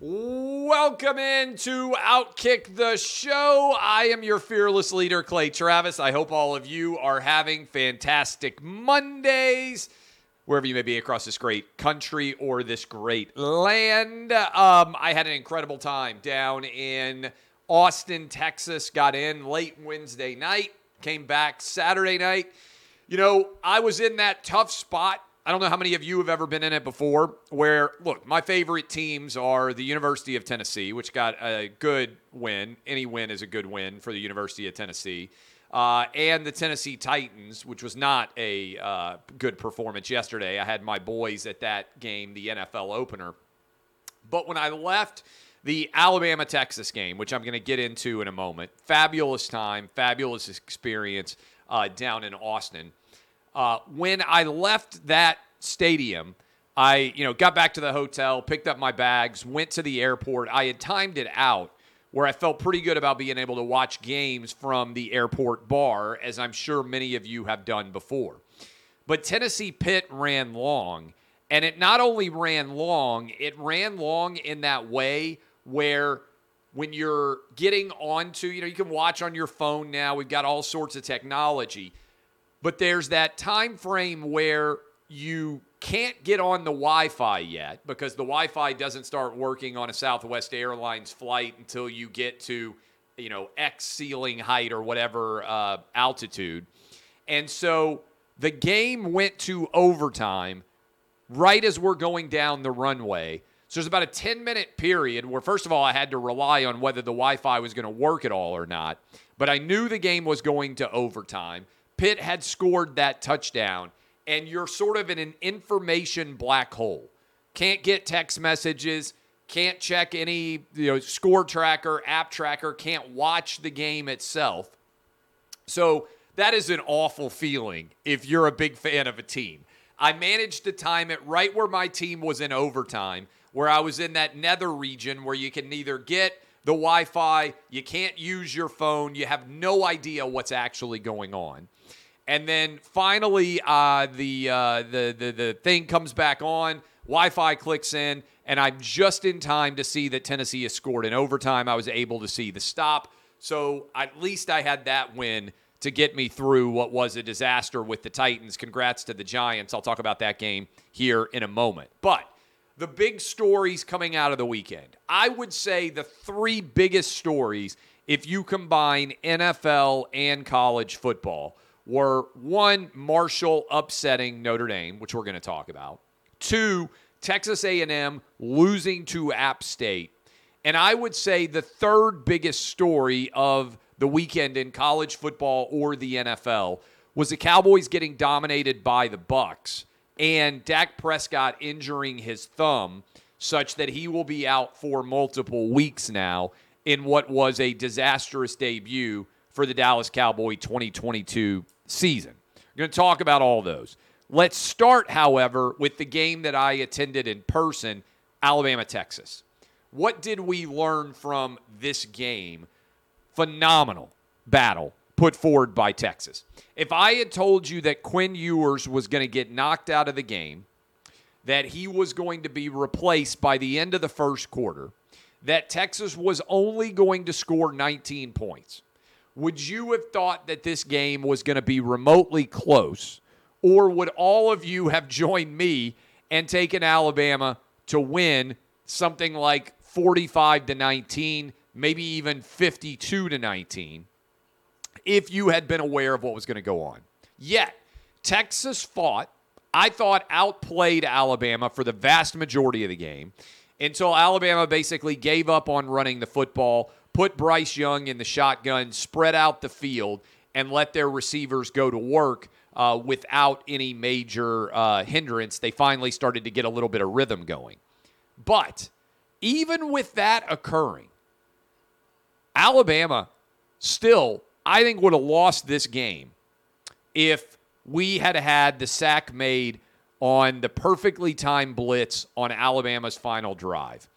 Welcome into Outkick the Show. I am your fearless leader, Clay Travis. I hope all of you are having fantastic Mondays, wherever you may be across this great country or this great land. Um, I had an incredible time down in Austin, Texas. Got in late Wednesday night, came back Saturday night. You know, I was in that tough spot I don't know how many of you have ever been in it before. Where, look, my favorite teams are the University of Tennessee, which got a good win. Any win is a good win for the University of Tennessee. Uh, and the Tennessee Titans, which was not a uh, good performance yesterday. I had my boys at that game, the NFL opener. But when I left the Alabama Texas game, which I'm going to get into in a moment, fabulous time, fabulous experience uh, down in Austin. Uh, when I left that stadium, I you know got back to the hotel, picked up my bags, went to the airport. I had timed it out where I felt pretty good about being able to watch games from the airport bar, as I'm sure many of you have done before. But Tennessee Pitt ran long, and it not only ran long, it ran long in that way where when you're getting onto, you know, you can watch on your phone now. We've got all sorts of technology but there's that time frame where you can't get on the Wi-Fi yet because the Wi-Fi doesn't start working on a Southwest Airlines flight until you get to you know X ceiling height or whatever uh, altitude, and so the game went to overtime right as we're going down the runway. So there's about a 10 minute period where, first of all, I had to rely on whether the Wi Fi was going to work at all or not. But I knew the game was going to overtime. Pitt had scored that touchdown, and you're sort of in an information black hole. Can't get text messages, can't check any you know score tracker, app tracker, can't watch the game itself. So that is an awful feeling if you're a big fan of a team. I managed to time it right where my team was in overtime, where I was in that nether region where you can neither get the Wi Fi, you can't use your phone, you have no idea what's actually going on. And then finally, uh, the, uh, the, the, the thing comes back on, Wi Fi clicks in, and I'm just in time to see that Tennessee has scored in overtime. I was able to see the stop. So at least I had that win to get me through what was a disaster with the Titans. Congrats to the Giants. I'll talk about that game here in a moment. But the big stories coming out of the weekend. I would say the three biggest stories, if you combine NFL and college football, were one Marshall upsetting Notre Dame, which we're going to talk about. Two, Texas A&M losing to App State. And I would say the third biggest story of the weekend in college football or the NFL was the Cowboys getting dominated by the Bucs and Dak Prescott injuring his thumb such that he will be out for multiple weeks now in what was a disastrous debut for the Dallas Cowboy 2022 season. We're going to talk about all those. Let's start, however, with the game that I attended in person Alabama, Texas. What did we learn from this game? Phenomenal battle put forward by Texas. If I had told you that Quinn Ewers was going to get knocked out of the game, that he was going to be replaced by the end of the first quarter, that Texas was only going to score 19 points, would you have thought that this game was going to be remotely close? Or would all of you have joined me and taken Alabama to win something like 45 to 19, maybe even 52 to 19, if you had been aware of what was going to go on? Yet, Texas fought, I thought, outplayed Alabama for the vast majority of the game until Alabama basically gave up on running the football put Bryce Young in the shotgun, spread out the field, and let their receivers go to work uh, without any major uh, hindrance. They finally started to get a little bit of rhythm going. But even with that occurring, Alabama still, I think, would have lost this game if we had had the sack made on the perfectly timed blitz on Alabama's final drive.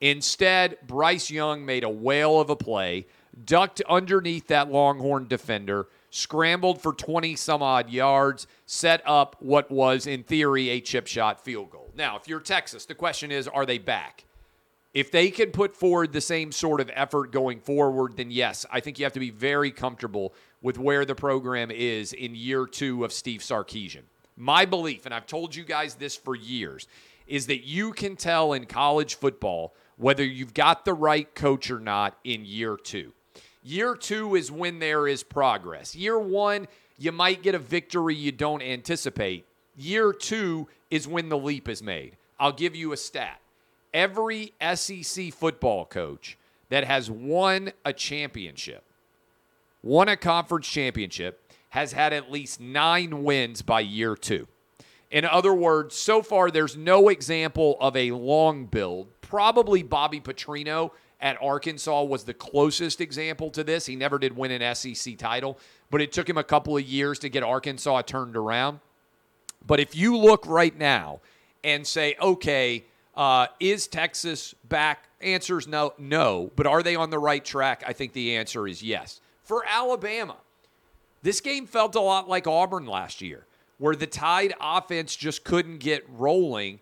Instead, Bryce Young made a whale of a play, ducked underneath that Longhorn defender, scrambled for 20 some odd yards, set up what was, in theory, a chip shot field goal. Now, if you're Texas, the question is are they back? If they can put forward the same sort of effort going forward, then yes, I think you have to be very comfortable with where the program is in year two of Steve Sarkisian. My belief, and I've told you guys this for years, is that you can tell in college football whether you've got the right coach or not in year two. Year two is when there is progress. Year one, you might get a victory you don't anticipate. Year two is when the leap is made. I'll give you a stat. Every SEC football coach that has won a championship, won a conference championship, has had at least nine wins by year two. In other words, so far there's no example of a long build. Probably Bobby Petrino at Arkansas was the closest example to this. He never did win an SEC title, but it took him a couple of years to get Arkansas turned around. But if you look right now and say, okay, uh, is Texas back? Answer's no, no. But are they on the right track? I think the answer is yes. For Alabama, this game felt a lot like Auburn last year, where the Tide offense just couldn't get rolling.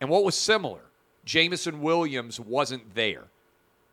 And what was similar? Jameson Williams wasn't there.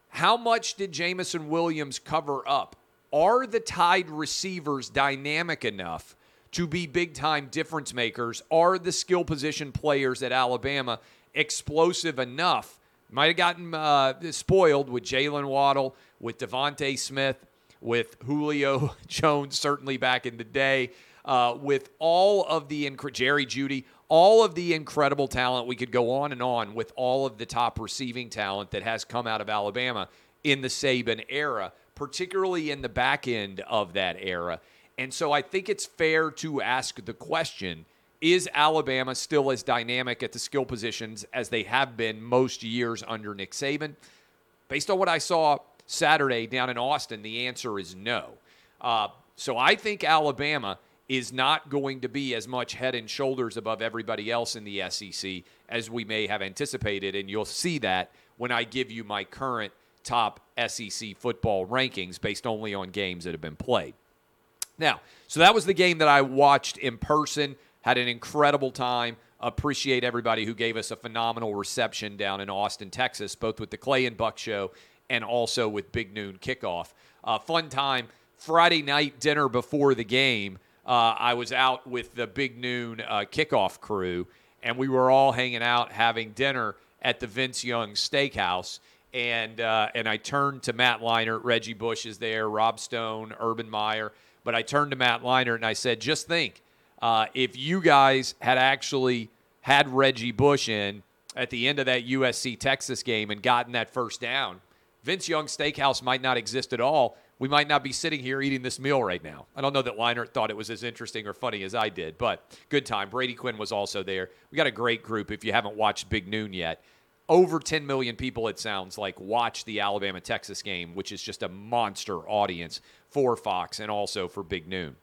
How much did Jameson Williams cover up? Are the Tide receivers dynamic enough to be big time difference makers? Are the skill position players at Alabama explosive enough? Might have gotten uh, spoiled with Jaylen Waddle, with DeVonta Smith, with Julio Jones, certainly back in the day, uh, with all of the Jerry Jeudy, all of the incredible talent. We could go on and on with all of the top receiving talent that has come out of Alabama in the Saban era, particularly in the back end of that era. And so I think it's fair to ask the question is Alabama still as dynamic at the skill positions as they have been most years under Nick Saban? Based on what I saw Saturday down in Austin, the answer is no. Uh, so I think Alabama is not going to be as much head and shoulders above everybody else in the SEC as we may have anticipated. And you'll see that when I give you my current top SEC football rankings based only on games that have been played. Now, so that was the game that I watched in person, had an incredible time. Appreciate everybody who gave us a phenomenal reception down in Austin, Texas, both with the Clay and Buck show and also with Big Noon kickoff. Uh, fun time. Friday night dinner before the game, uh, I was out with the Big Noon uh, kickoff crew, and we were all hanging out having dinner at the Vince Young Steakhouse. And uh, and I turned to Matt Leinart, Reggie Bush is there, Rob Stone, Urban Meyer. But I turned to Matt Leinart and I said, just think, uh, if you guys had actually had Reggie Bush in at the end of that USC Texas game and gotten that first down, Vince Young Steakhouse might not exist at all. We might not be sitting here eating this meal right now. I don't know that Leinart thought it was as interesting or funny as I did, but good time. Brady Quinn was also there. We got a great group if you haven't watched Big Noon yet. Over 10 million people, it sounds like, watch the Alabama Texas game, which is just a monster audience for Fox and also for Big Noon.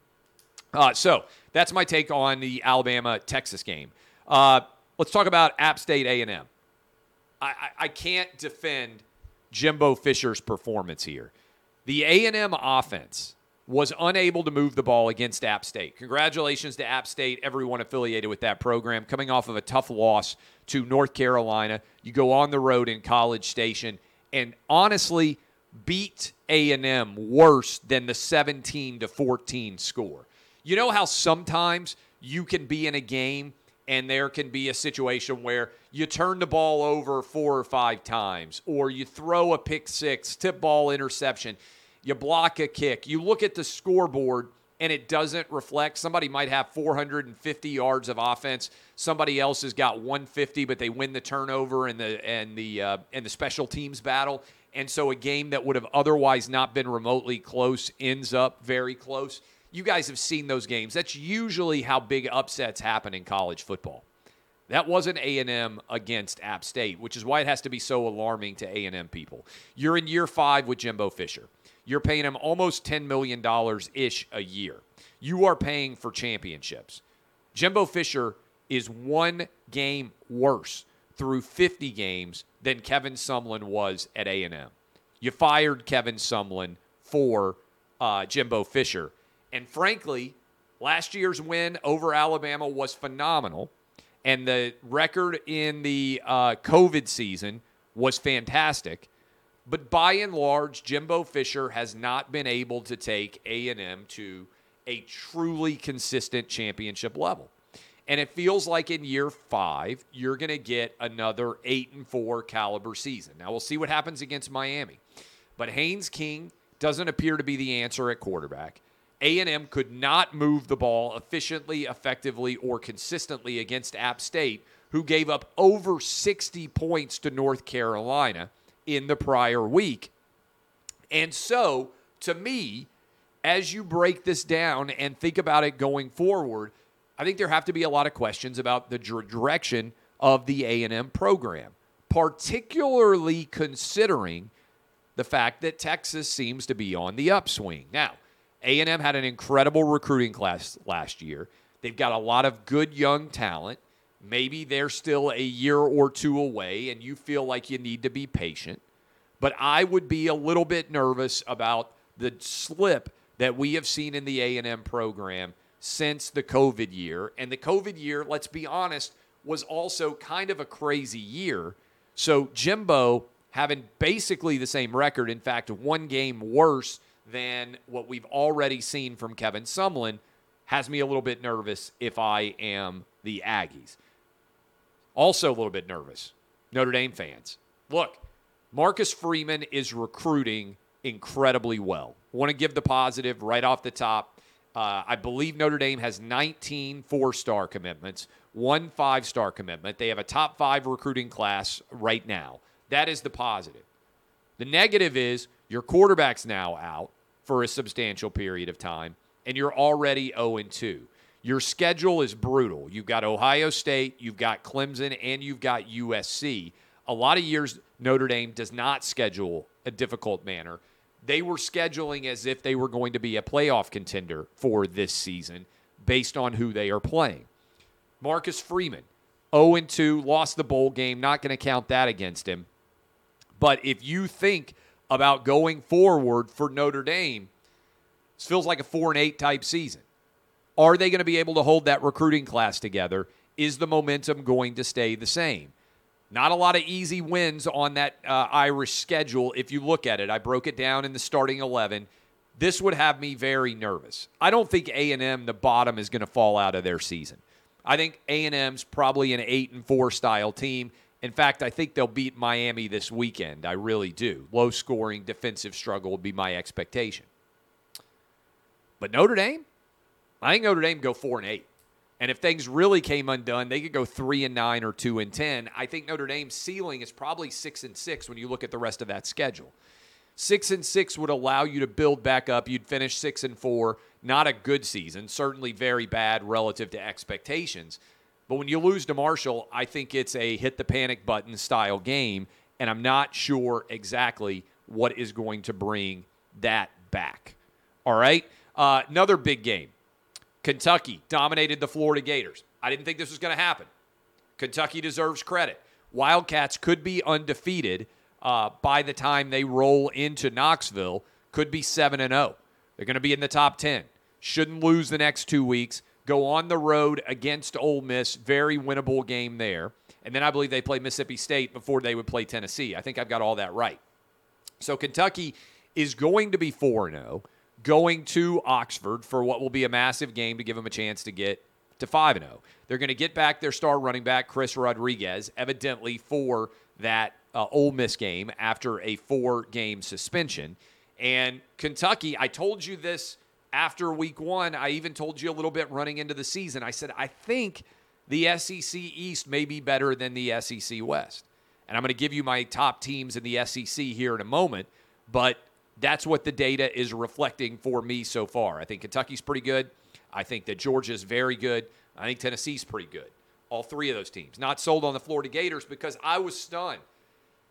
Uh, so that's my take on the Alabama Texas game. Uh, let's talk about App State A&M. I, I, I can't defend Jimbo Fisher's performance here. The A&M offense was unable to move the ball against App State. Congratulations to App State, everyone affiliated with that program, coming off of a tough loss to North Carolina. You go on the road in College Station and honestly beat A&M worse than the 17 to 14 score. You know how sometimes you can be in a game and there can be a situation where you turn the ball over four or five times, or you throw a pick six, tip ball interception, you block a kick, you look at the scoreboard and it doesn't reflect. Somebody might have 450 yards of offense. Somebody else has got 150, but they win the turnover and the and the uh, and the special teams battle. And so a game that would have otherwise not been remotely close ends up very close. You guys have seen those games. That's usually how big upsets happen in college football. That wasn't A&M against App State, which is why it has to be so alarming to A&M people. You're in year 5 with Jimbo Fisher. You're paying him almost $10 million ish a year. You are paying for championships. Jimbo Fisher is one game worse through 50 games than Kevin Sumlin was at A&M. You fired Kevin Sumlin for uh, Jimbo Fisher. And frankly, last year's win over Alabama was phenomenal. And the record in the uh, COVID season was fantastic. But by and large, Jimbo Fisher has not been able to take A&M to a truly consistent championship level. And it feels like in year five, you're going to get another eight and four caliber season. Now we'll see what happens against Miami. But Haynes King doesn't appear to be the answer at quarterback. A&M could not move the ball efficiently, effectively, or consistently against App State, who gave up over 60 points to North Carolina in the prior week. And so, to me, as you break this down and think about it going forward, I think there have to be a lot of questions about the direction of the A&M program, particularly considering the fact that Texas seems to be on the upswing. Now, A&M had an incredible recruiting class last year. They've got a lot of good young talent. Maybe they're still a year or two away and you feel like you need to be patient. But I would be a little bit nervous about the slip that we have seen in the A&M program since the COVID year. And the COVID year, let's be honest, was also kind of a crazy year. So Jimbo having basically the same record, in fact, one game worse than what we've already seen from Kevin Sumlin, has me a little bit nervous if I am the Aggies. Also, a little bit nervous, Notre Dame fans. Look, Marcus Freeman is recruiting incredibly well. Want to give the positive right off the top. Uh, I believe Notre Dame has 19 four star commitments, one five star commitment. They have a top five recruiting class right now. That is the positive. The negative is your quarterback's now out for a substantial period of time, and you're already 0 2. Your schedule is brutal. You've got Ohio State, you've got Clemson, and you've got USC. A lot of years, Notre Dame does not schedule a difficult manner. They were scheduling as if they were going to be a playoff contender for this season based on who they are playing. Marcus Freeman, 0 2, lost the bowl game. Not going to count that against him. But if you think about going forward for Notre Dame, this feels like a 4 and 8 type season. Are they going to be able to hold that recruiting class together? Is the momentum going to stay the same? Not a lot of easy wins on that uh, Irish schedule if you look at it. I broke it down in the starting 11. This would have me very nervous. I don't think A&M the bottom is going to fall out of their season. I think A&M's probably an 8 and 4 style team. In fact, I think they'll beat Miami this weekend. I really do. Low scoring defensive struggle would be my expectation. But Notre Dame, I think Notre Dame go 4 and 8. And if things really came undone, they could go three and nine or two and ten. I think Notre Dame's ceiling is probably six and six when you look at the rest of that schedule. Six and six would allow you to build back up. You'd finish six and four. Not a good season, certainly very bad relative to expectations. But when you lose to Marshall, I think it's a hit the panic button style game, and I'm not sure exactly what is going to bring that back. All right. Uh, another big game Kentucky dominated the Florida Gators. I didn't think this was going to happen. Kentucky deserves credit. Wildcats could be undefeated uh, by the time they roll into Knoxville, could be 7 and 0. They're going to be in the top 10. Shouldn't lose the next two weeks. Go on the road against Ole Miss. Very winnable game there. And then I believe they play Mississippi State before they would play Tennessee. I think I've got all that right. So Kentucky is going to be 4 0 going to Oxford for what will be a massive game to give them a chance to get to 5 0. They're going to get back their star running back, Chris Rodriguez, evidently for that uh, Ole Miss game after a four game suspension. And Kentucky, I told you this after week one. I even told you a little bit running into the season. I said, I think the SEC East may be better than the SEC West. And I'm going to give you my top teams in the SEC here in a moment. But that's what the data is reflecting for me so far. I think Kentucky's pretty good. I think that Georgia's very good. I think Tennessee's pretty good. all three of those teams. Not sold on the Florida Gators because I was stunned.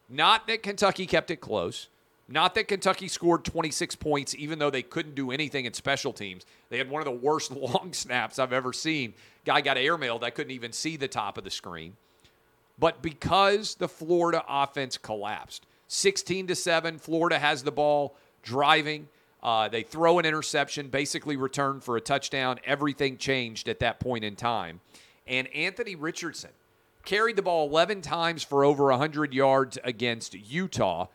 Not that Kentucky kept it close. Not that Kentucky scored 26 points, even though they couldn't do anything in special teams. They had one of the worst long snaps I've ever seen. Guy got airmailed. I couldn't even see the top of the screen. But because the Florida offense collapsed, 16 to 7, Florida has the ball driving. Uh, they throw an interception, basically return for a touchdown. Everything changed at that point in time. And Anthony Richardson carried the ball 11 times for over 100 yards against Utah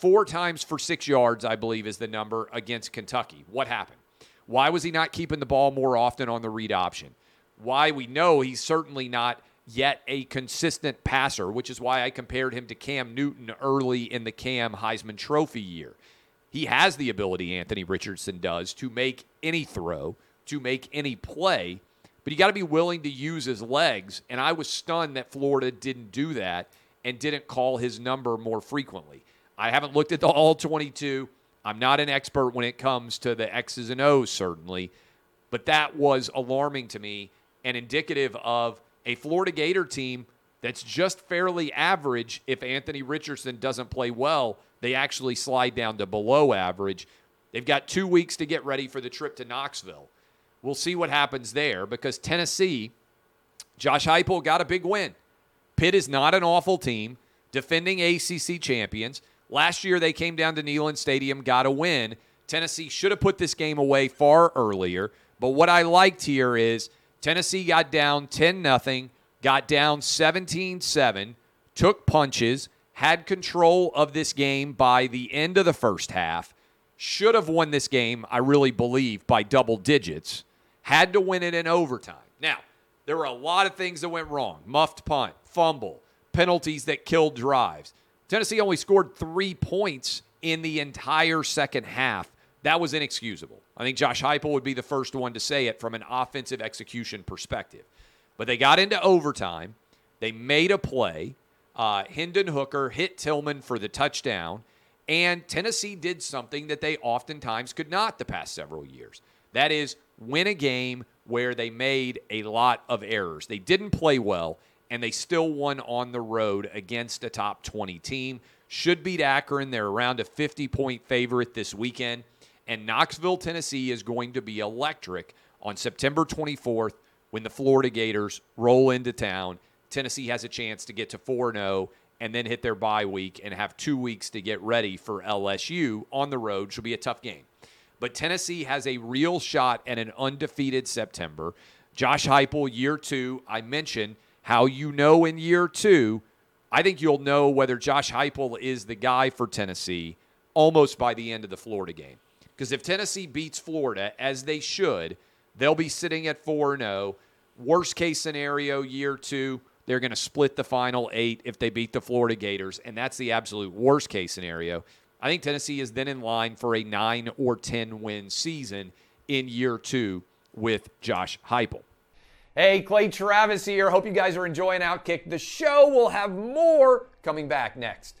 Four times for six yards, I believe, is the number against Kentucky. What happened? Why was he not keeping the ball more often on the read option? Why we know he's certainly not yet a consistent passer, which is why I compared him to Cam Newton early in the Cam Heisman Trophy year. He has the ability, Anthony Richardson does, to make any throw, to make any play, but you got to be willing to use his legs. And I was stunned that Florida didn't do that and didn't call his number more frequently. I haven't looked at the all 22. I'm not an expert when it comes to the X's and O's, certainly, but that was alarming to me and indicative of a Florida Gator team that's just fairly average. If Anthony Richardson doesn't play well, they actually slide down to below average. They've got two weeks to get ready for the trip to Knoxville. We'll see what happens there because Tennessee, Josh Heupel got a big win. Pitt is not an awful team, defending ACC champions. Last year, they came down to Neyland Stadium, got a win. Tennessee should have put this game away far earlier. But what I liked here is Tennessee got down 10 0, got down 17 7, took punches, had control of this game by the end of the first half, should have won this game, I really believe, by double digits, had to win it in overtime. Now, there were a lot of things that went wrong muffed punt, fumble, penalties that killed drives. Tennessee only scored three points in the entire second half. That was inexcusable. I think Josh Heupel would be the first one to say it from an offensive execution perspective. But they got into overtime. They made a play. Uh, Hendon Hooker hit Tillman for the touchdown. And Tennessee did something that they oftentimes could not the past several years. That is, win a game where they made a lot of errors. They didn't play well, and they still won on the road against a top 20 team. Should beat Akron. They're around a 50 point favorite this weekend. And Knoxville, Tennessee is going to be electric on September 24th when the Florida Gators roll into town. Tennessee has a chance to get to 4 0 and then hit their bye week and have two weeks to get ready for LSU on the road. Should be a tough game. But Tennessee has a real shot at an undefeated September. Josh Heupel, year two, I mentioned how you know in year two, I think you'll know whether Josh Heupel is the guy for Tennessee almost by the end of the Florida game. Because if Tennessee beats Florida, as they should, they'll be sitting at 4 0. Worst case scenario, year two, they're going to split the final eight if they beat the Florida Gators. And that's the absolute worst case scenario. I think Tennessee is then in line for a 9 or 10 win season in year two with Josh Heupel. Hey, Clay Travis here. Hope you guys are enjoying Outkick. The show will have more coming back next.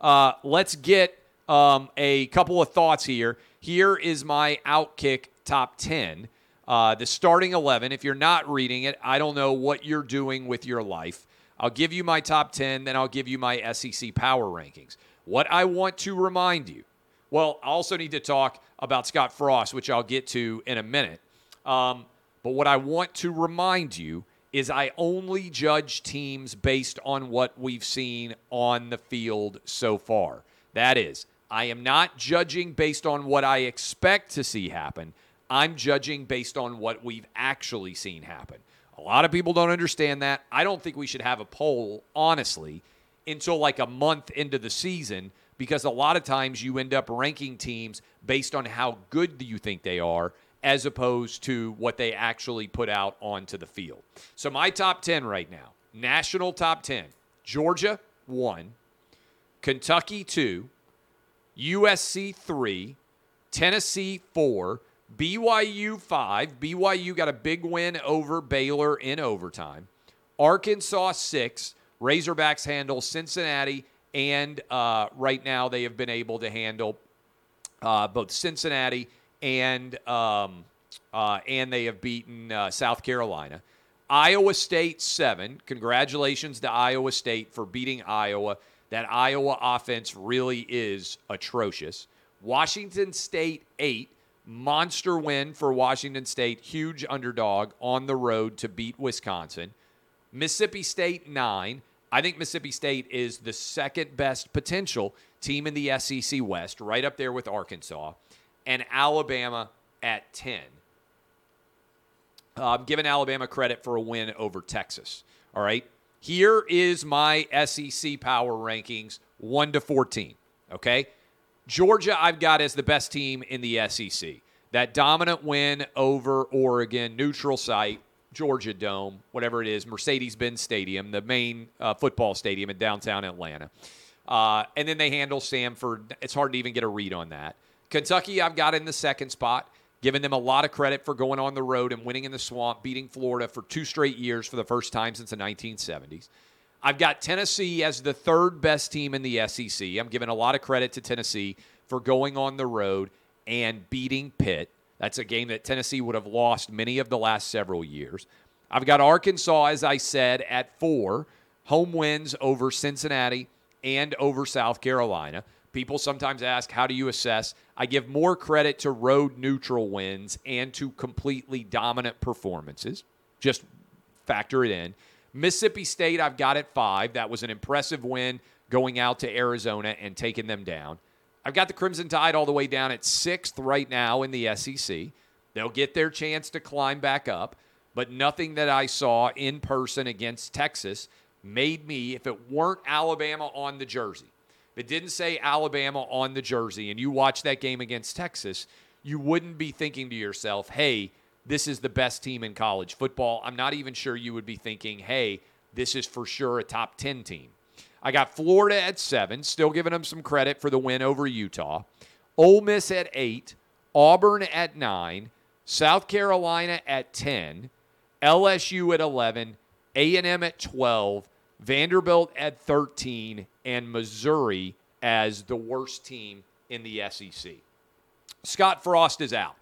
uh, let's get um, a couple of thoughts here. Here is my Outkick top 10. Uh, the starting 11. If you're not reading it, I don't know what you're doing with your life. I'll give you my top 10, then I'll give you my SEC power rankings. What I want to remind you well, I also need to talk about Scott Frost, which I'll get to in a minute. Um, but what I want to remind you is I only judge teams based on what we've seen on the field so far. That is, I am not judging based on what I expect to see happen. I'm judging based on what we've actually seen happen. A lot of people don't understand that. I don't think we should have a poll, honestly, until like a month into the season because a lot of times you end up ranking teams based on how good you think they are as opposed to what they actually put out onto the field. So my top 10 right now, national top 10. Georgia 1, Kentucky 2, USC 3, Tennessee 4, BYU 5. BYU got a big win over Baylor in overtime. Arkansas 6. Razorbacks handle Cincinnati, and uh, right now they have been able to handle uh, both Cincinnati and um, uh, and they have beaten uh, South Carolina. Iowa State seven. Congratulations to Iowa State for beating Iowa. That Iowa offense really is atrocious. Washington State eight. Monster win for Washington State. Huge underdog on the road to beat Wisconsin. Mississippi State nine. I think Mississippi State is the second best potential team in the SEC West, right up there with Arkansas, and Alabama at 10. Uh, I'm giving Alabama credit for a win over Texas. All right. Here is my SEC power rankings 1 to 14. Okay. Georgia, I've got as the best team in the SEC. That dominant win over Oregon, neutral site, Georgia Dome, whatever it is, Mercedes Benz Stadium, the main uh, football stadium in downtown Atlanta. Uh, and then they handle Samford. It's hard to even get a read on that. Kentucky, I've got in the second spot, giving them a lot of credit for going on the road and winning in the swamp, beating Florida for two straight years for the first time since the 1970s. I've got Tennessee as the third best team in the SEC. I'm giving a lot of credit to Tennessee for going on the road and beating Pitt. That's a game that Tennessee would have lost many of the last several years. I've got Arkansas, as I said, at four home wins over Cincinnati and over South Carolina. People sometimes ask, how do you assess? I give more credit to road neutral wins and to completely dominant performances. Just factor it in. Mississippi State, I've got at five. That was an impressive win going out to Arizona and taking them down. I've got the Crimson Tide all the way down at sixth right now in the SEC. They'll get their chance to climb back up, but nothing that I saw in person against Texas made me, if it weren't Alabama on the jersey, it didn't say Alabama on the jersey and you watch that game against Texas, you wouldn't be thinking to yourself, hey, this is the best team in college football. I'm not even sure you would be thinking, hey, this is for sure a top 10 team. I got Florida at seven, still giving them some credit for the win over Utah. Ole Miss at eight, Auburn at nine, South Carolina at 10, LSU at 11, A&M at 12, Vanderbilt at 13, and Missouri as the worst team in the SEC. Scott Frost is out.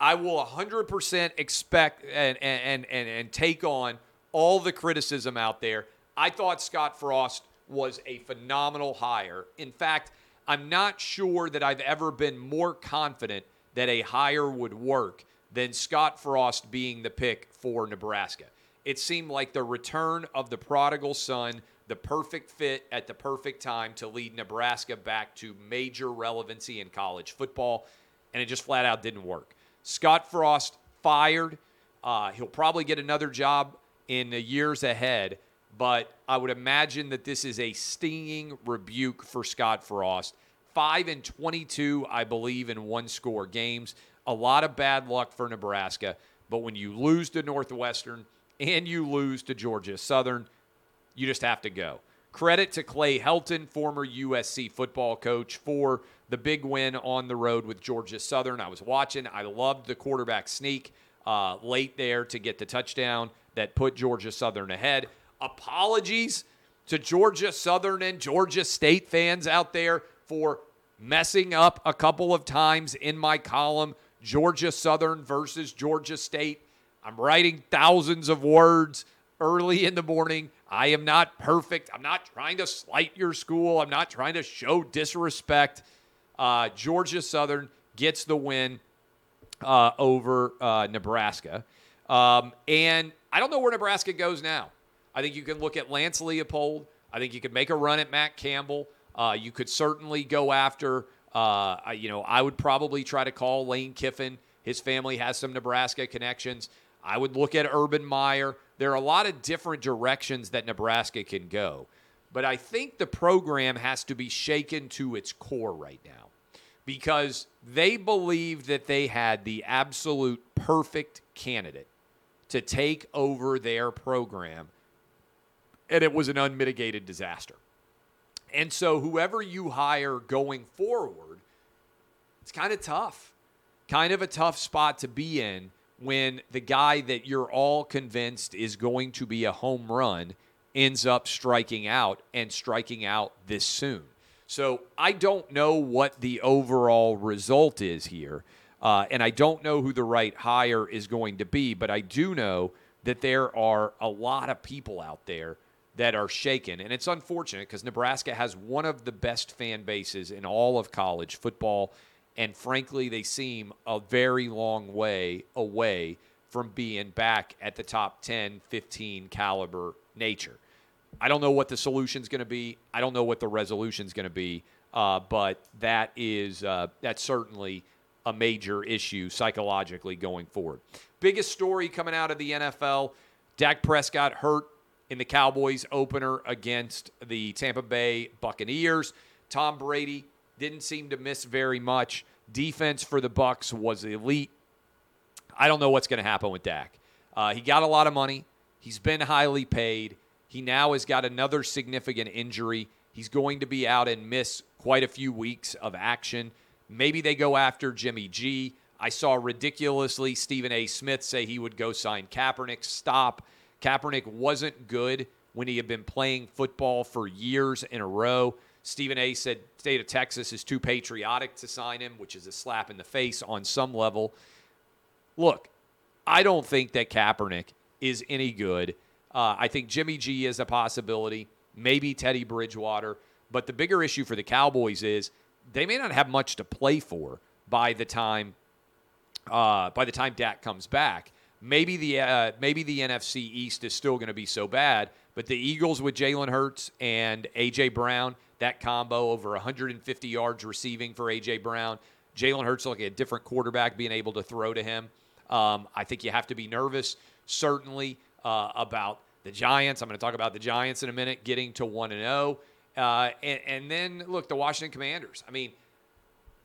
I will 100% expect and, and, and, and take on all the criticism out there. I thought Scott Frost was a phenomenal hire. In fact, I'm not sure that I've ever been more confident that a hire would work than Scott Frost being the pick for Nebraska. It seemed like the return of the prodigal son, the perfect fit at the perfect time to lead Nebraska back to major relevancy in college football, and it just flat out didn't work. Scott Frost fired. Uh, he'll probably get another job in the years ahead but I would imagine that this is a stinging rebuke for Scott Frost. 5 and 22, I believe, in one score games. A lot of bad luck for Nebraska, but when you lose to Northwestern and you lose to Georgia Southern, you just have to go. Credit to Clay Helton, former USC football coach, for the big win on the road with Georgia Southern. I was watching. I loved the quarterback sneak uh, late there to get the touchdown that put Georgia Southern ahead apologies to Georgia Southern and Georgia State fans out there for messing up a couple of times in my column Georgia Southern versus Georgia State. I'm writing thousands of words early in the morning. I am not perfect. I'm not trying to slight your school. I'm not trying to show disrespect. Uh, Georgia Southern gets the win uh, over uh, Nebraska. Um, and I don't know where Nebraska goes now. I think you can look at Lance Leipold. I think you could make a run at Matt Campbell. Uh, you could certainly go after, uh, you know, I would probably try to call Lane Kiffin. His family has some Nebraska connections. I would look at Urban Meyer. There are a lot of different directions that Nebraska can go. But I think the program has to be shaken to its core right now because they believed that they had the absolute perfect candidate to take over their program, and it was an unmitigated disaster. And so, whoever you hire going forward, it's kind of tough. Kind of a tough spot to be in when the guy that you're all convinced is going to be a home run ends up striking out and striking out this soon. So I don't know what the overall result is here. Uh, and I don't know who the right hire is going to be, but I do know that there are a lot of people out there that are shaken. And it's unfortunate because Nebraska has one of the best fan bases in all of college football. And frankly, they seem a very long way away from being back at the top 10, 15 caliber nature. I don't know what the solution's going to be. I don't know what the resolution's going to be. Uh, but that is uh, that's certainly a major issue psychologically going forward. Biggest story coming out of the NFL: Dak Prescott hurt in the Cowboys opener against the Tampa Bay Buccaneers. Tom Brady didn't seem to miss very much. Defense for the Bucs was elite. I don't know what's going to happen with Dak. Uh, he got a lot of money. He's been highly paid. He now has got another significant injury. He's going to be out and miss quite a few weeks of action. Maybe they go after Jimmy G. I saw ridiculously Stephen A. Smith say he would go sign Kaepernick. Stop. Kaepernick wasn't good when he had been playing football for years in a row. Stephen A said state of Texas is too patriotic to sign him, which is a slap in the face on some level. Look, I don't think that Kaepernick is any good. Uh, I think Jimmy G is a possibility, maybe Teddy Bridgewater. But the bigger issue for the Cowboys is they may not have much to play for by the time uh, by the time Dak comes back. Maybe the uh, maybe the NFC East is still going to be so bad, but the Eagles with Jalen Hurts and AJ Brown, that combo over 150 yards receiving for AJ Brown. Jalen Hurts looking at a different quarterback being able to throw to him. Um, I think you have to be nervous, certainly, uh, about the Giants. I'm going to talk about the Giants in a minute, getting to one and zero, uh, and then look the Washington Commanders. I mean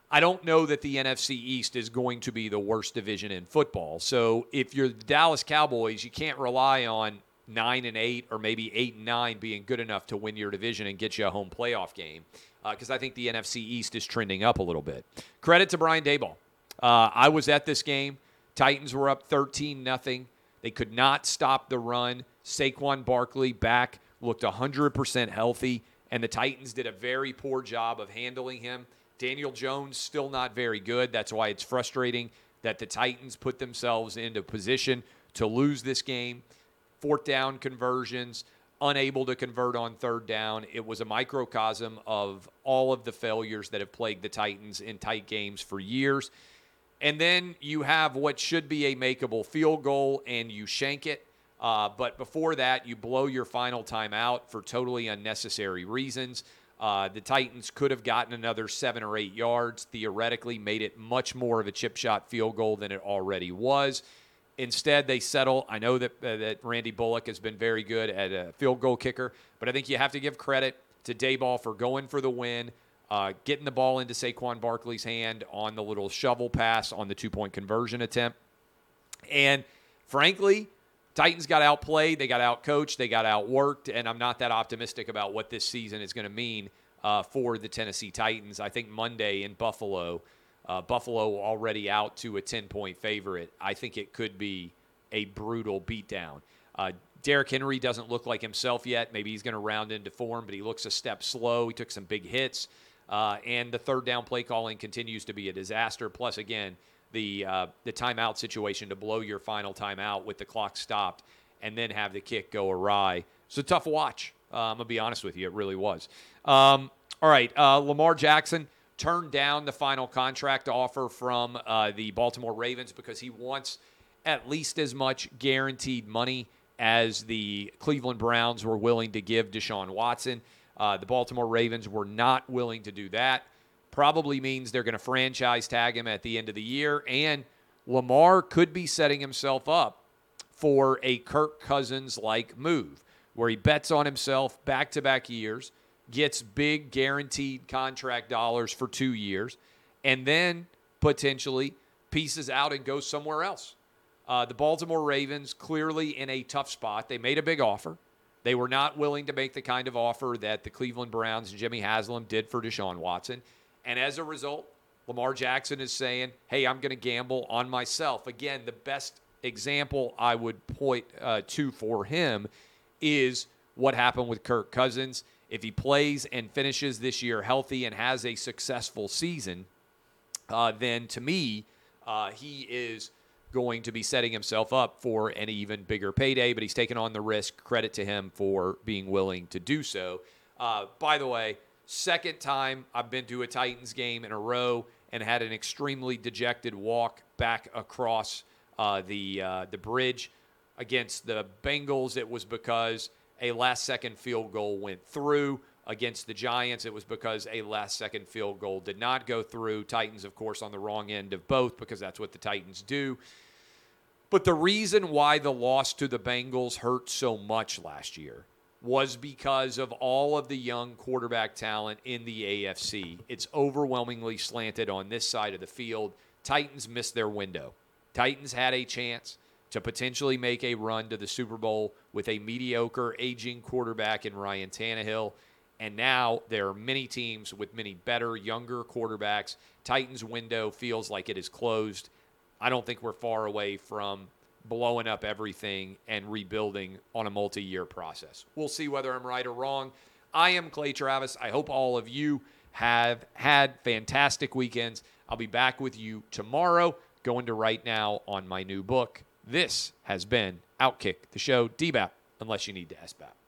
I don't know that the NFC East is going to be the worst division in football. So if you're the Dallas Cowboys, you can't rely on nine and eight or maybe eight and nine being good enough to win your division and get you a home playoff game. Because uh, I think the NFC East is trending up a little bit. Credit to Brian Daboll. Uh, I was at this game. Titans were up 13 nothing. They could not stop the run. Saquon Barkley back looked 100% healthy, and the Titans did a very poor job of handling him. Daniel Jones still not very good. That's why it's frustrating that the Titans put themselves into position to lose this game. Fourth down conversions, unable to convert on third down. It was a microcosm of all of the failures that have plagued the Titans in tight games for years. And then you have what should be a makeable field goal and you shank it. Uh, but before that, you blow your final timeout for totally unnecessary reasons. Uh, the Titans could have gotten another seven or eight yards, theoretically, made it much more of a chip shot field goal than it already was. Instead, they settle. I know that, uh, that Randy Bullock has been very good at a field goal kicker, but I think you have to give credit to Daboll for going for the win, uh, getting the ball into Saquon Barkley's hand on the little shovel pass on the two point conversion attempt. And frankly, Titans got outplayed, they got outcoached, they got outworked, and I'm not that optimistic about what this season is going to mean uh, for the Tennessee Titans. I think Monday in Buffalo, uh, Buffalo already out to a 10 point favorite. I think it could be a brutal beatdown. Uh, Derrick Henry doesn't look like himself yet. Maybe he's going to round into form, but he looks a step slow. He took some big hits. Uh, and the third down play calling continues to be a disaster. Plus, again, the uh, the timeout situation to blow your final timeout with the clock stopped and then have the kick go awry. It's a tough watch. Uh, I'm gonna be honest with you, it really was. Um, all right, uh, Lamar Jackson turned down the final contract offer from uh, the Baltimore Ravens because he wants at least as much guaranteed money as the Cleveland Browns were willing to give Deshaun Watson. Uh, the Baltimore Ravens were not willing to do that probably means they're going to franchise tag him at the end of the year. And Lamar could be setting himself up for a Kirk Cousins like move where he bets on himself back to back years, gets big guaranteed contract dollars for two years, and then potentially pieces out and goes somewhere else. Uh, the Baltimore Ravens clearly in a tough spot. They made a big offer. They were not willing to make the kind of offer that the Cleveland Browns and Jimmy Haslam did for Deshaun Watson. And as a result, Lamar Jackson is saying, hey, I'm going to gamble on myself. Again, the best example I would point uh, to for him is what happened with Kirk Cousins. If he plays and finishes this year healthy and has a successful season, uh, then to me, uh, he is going to be setting himself up for an even bigger payday, but he's taken on the risk. Credit to him for being willing to do so. Uh, by the way, second time I've been to a Titans game in a row and had an extremely dejected walk back across uh, the uh, the bridge against the Bengals. It was because a last second field goal went through. Against the Giants, it was because a last second field goal did not go through. Titans, of course, on the wrong end of both because that's what the Titans do. But the reason why the loss to the Bengals hurt so much last year was because of all of the young quarterback talent in the AFC. It's overwhelmingly slanted on this side of the field. Titans missed their window. Titans had a chance to potentially make a run to the Super Bowl with a mediocre, aging quarterback in Ryan Tannehill. And now there are many teams with many better, younger quarterbacks. Titans' window feels like it is closed. I don't think we're far away from blowing up everything and rebuilding on a multi year process. We'll see whether I'm right or wrong. I am Clay Travis. I hope all of you have had fantastic weekends. I'll be back with you tomorrow, going to write now on my new book. This has been Outkick, the show, DBAP, unless you need to SBAP.